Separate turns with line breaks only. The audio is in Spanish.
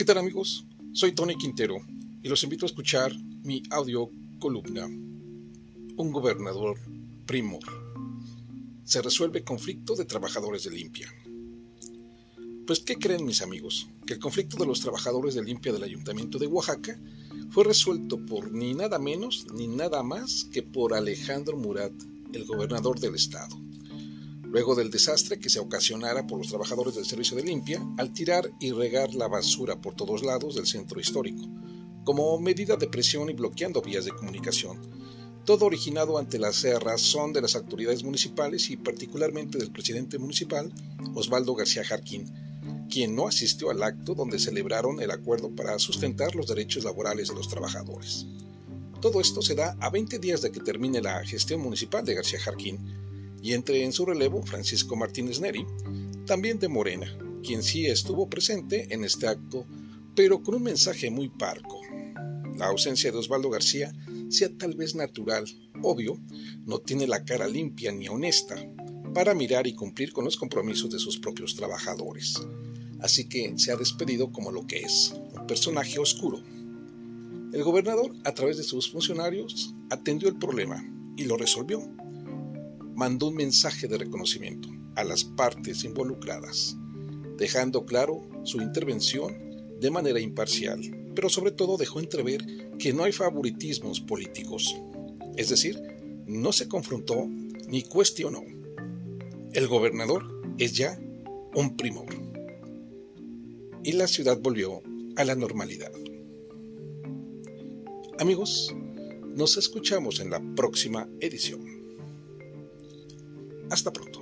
¿Qué tal amigos? Soy Tony Quintero y los invito a escuchar mi audio columna. Un gobernador primor. Se resuelve conflicto de trabajadores de limpia. Pues ¿qué creen mis amigos? Que el conflicto de los trabajadores de limpia del ayuntamiento de Oaxaca fue resuelto por ni nada menos ni nada más que por Alejandro Murat, el gobernador del estado luego del desastre que se ocasionara por los trabajadores del servicio de limpia al tirar y regar la basura por todos lados del centro histórico, como medida de presión y bloqueando vías de comunicación. Todo originado ante la razón de las autoridades municipales y particularmente del presidente municipal, Osvaldo García Jarquín, quien no asistió al acto donde celebraron el acuerdo para sustentar los derechos laborales de los trabajadores. Todo esto se da a 20 días de que termine la gestión municipal de García Jarquín, y entre en su relevo Francisco Martínez Neri, también de Morena, quien sí estuvo presente en este acto, pero con un mensaje muy parco. La ausencia de Osvaldo García, sea tal vez natural, obvio, no tiene la cara limpia ni honesta para mirar y cumplir con los compromisos de sus propios trabajadores. Así que se ha despedido como lo que es, un personaje oscuro. El gobernador, a través de sus funcionarios, atendió el problema y lo resolvió mandó un mensaje de reconocimiento a las partes involucradas, dejando claro su intervención de manera imparcial, pero sobre todo dejó entrever que no hay favoritismos políticos, es decir, no se confrontó ni cuestionó. El gobernador es ya un primor. Y la ciudad volvió a la normalidad. Amigos, nos escuchamos en la próxima edición. Hasta pronto.